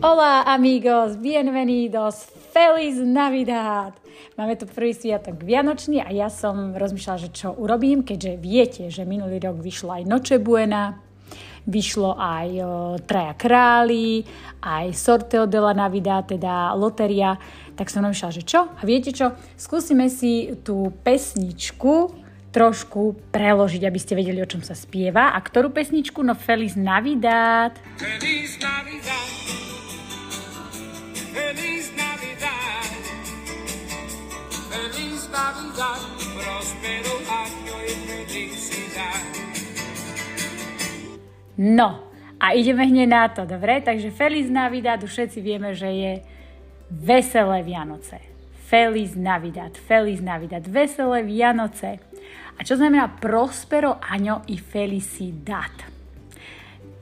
Hola amigos, bienvenidos, feliz Navidad! Máme tu prvý sviatok Vianočný a ja som rozmýšľala, že čo urobím, keďže viete, že minulý rok vyšla aj Noche Buena, vyšlo aj Traja králi, aj Sorteo de la Navidad, teda loteria, tak som rozmýšľala, že čo? A viete čo? Skúsime si tú pesničku trošku preložiť, aby ste vedeli, o čom sa spieva. A ktorú pesničku? No Feliz Navidad. Feliz Navidad. Feliz Navidad, próspero año y felicidad. No, a ideme hneď na to, dobre? Takže Feliz Navidad, už všetci vieme, že je veselé Vianoce. Feliz Navidad, Feliz Navidad, veselé Vianoce. A čo znamená prospero año i felicidad?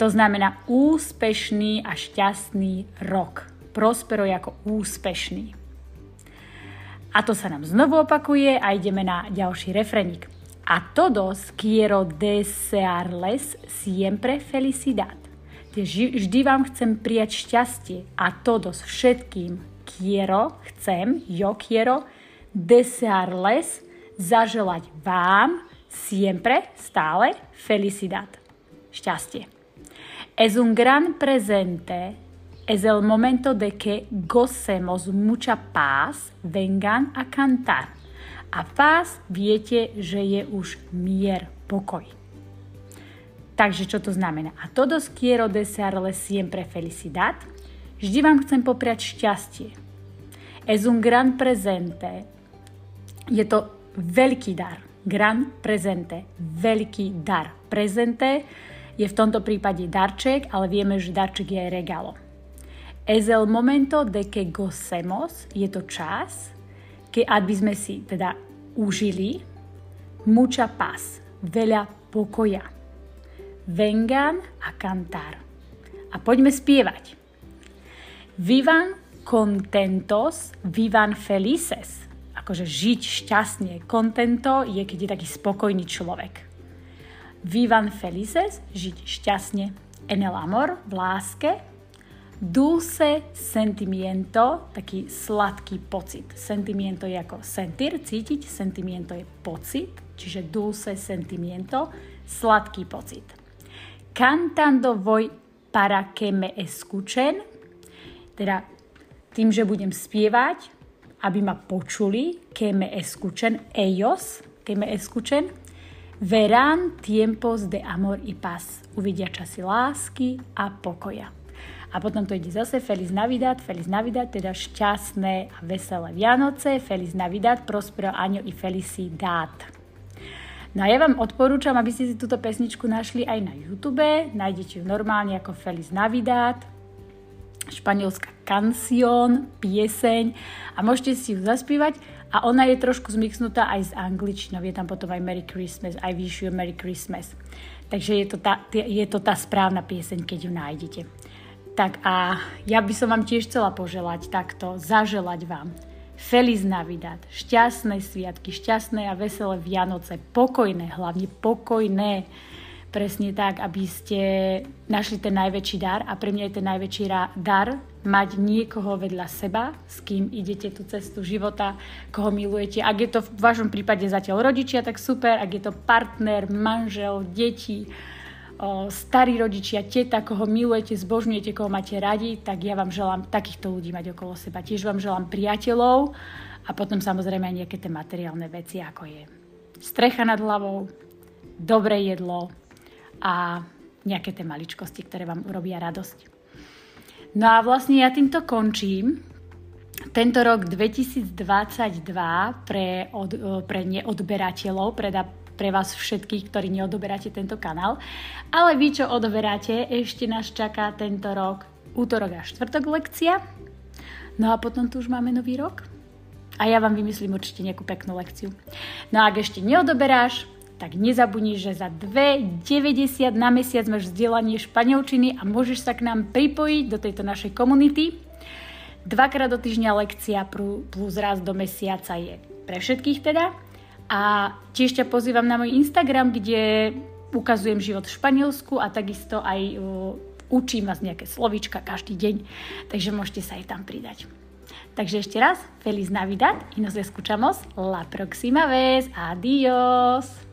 To znamená úspešný a šťastný rok prospero ako úspešný. A to sa nám znovu opakuje a ideme na ďalší refrenik. A todos quiero desearles siempre felicidad. Vždy vám chcem prijať šťastie a todos všetkým quiero, chcem, yo quiero, desearles, zaželať vám siempre, stále, felicidad. Šťastie. Es un gran presente Es el momento de que gocemos mucha paz, vengan a cantar. A paz viete, že je už mier, pokoj. Takže čo to znamená? A todos quiero desearle siempre felicidad. Vždy vám chcem popriať šťastie. Es un gran presente. Je to veľký dar. Gran presente. Veľký dar. Prezente je v tomto prípade darček, ale vieme, že darček je aj regalo. Es el momento de que gocemos, je to čas, ke aby sme si teda užili mucha paz, veľa pokoja. Vengan a cantar. A poďme spievať. Vivan contentos, vivan felices. Akože žiť šťastne. Contento je, keď je taký spokojný človek. Vivan felices, žiť šťastne. En el amor, v láske, Dulce sentimiento, taký sladký pocit. Sentimiento je ako sentir, cítiť, sentimiento je pocit, čiže dulce sentimiento, sladký pocit. Cantando voy para que me escuchen, teda tým, že budem spievať, aby ma počuli, que me escuchen ellos, que me escuchen, verán tiempos de amor y paz. Uvidia časy lásky a pokoja. A potom to ide zase Feliz Navidad, Feliz Navidad, teda šťastné a veselé Vianoce, Feliz Navidad, Prospero Año i Felicidad. No a ja vám odporúčam, aby ste si túto pesničku našli aj na YouTube. Nájdete ju normálne ako Feliz Navidad, španielská kancion, pieseň a môžete si ju zaspívať a ona je trošku zmixnutá aj s angličtinou. Je tam potom aj Merry Christmas, I wish you a Merry Christmas. Takže je to tá, je to tá správna pieseň, keď ju nájdete. Tak a ja by som vám tiež chcela poželať takto, zaželať vám Feliz Navidad, šťastné sviatky, šťastné a veselé Vianoce, pokojné, hlavne pokojné, presne tak, aby ste našli ten najväčší dar a pre mňa je ten najväčší dar mať niekoho vedľa seba, s kým idete tú cestu života, koho milujete. Ak je to v vašom prípade zatiaľ rodičia, tak super, ak je to partner, manžel, deti, starí rodičia, teta, koho milujete, zbožňujete, koho máte radi, tak ja vám želám takýchto ľudí mať okolo seba. Tiež vám želám priateľov a potom samozrejme aj nejaké tie materiálne veci, ako je strecha nad hlavou, dobré jedlo a nejaké tie maličkosti, ktoré vám urobia radosť. No a vlastne ja týmto končím tento rok 2022 pre, od, pre neodberateľov, pre, pre vás všetkých, ktorí neodoberáte tento kanál. Ale vy, čo odoberáte, ešte nás čaká tento rok útorok a štvrtok lekcia. No a potom tu už máme nový rok. A ja vám vymyslím určite nejakú peknú lekciu. No a ak ešte neodoberáš, tak nezabudni, že za 2,90 na mesiac máš vzdelanie španielčiny a môžeš sa k nám pripojiť do tejto našej komunity. Dvakrát do týždňa lekcia plus raz do mesiaca je pre všetkých teda. A tiež ťa pozývam na môj Instagram, kde ukazujem život v Španielsku a takisto aj učím vás nejaké slovička každý deň, takže môžete sa aj tam pridať. Takže ešte raz, Feliz Navidad y nos escuchamos la próxima vez. Adiós.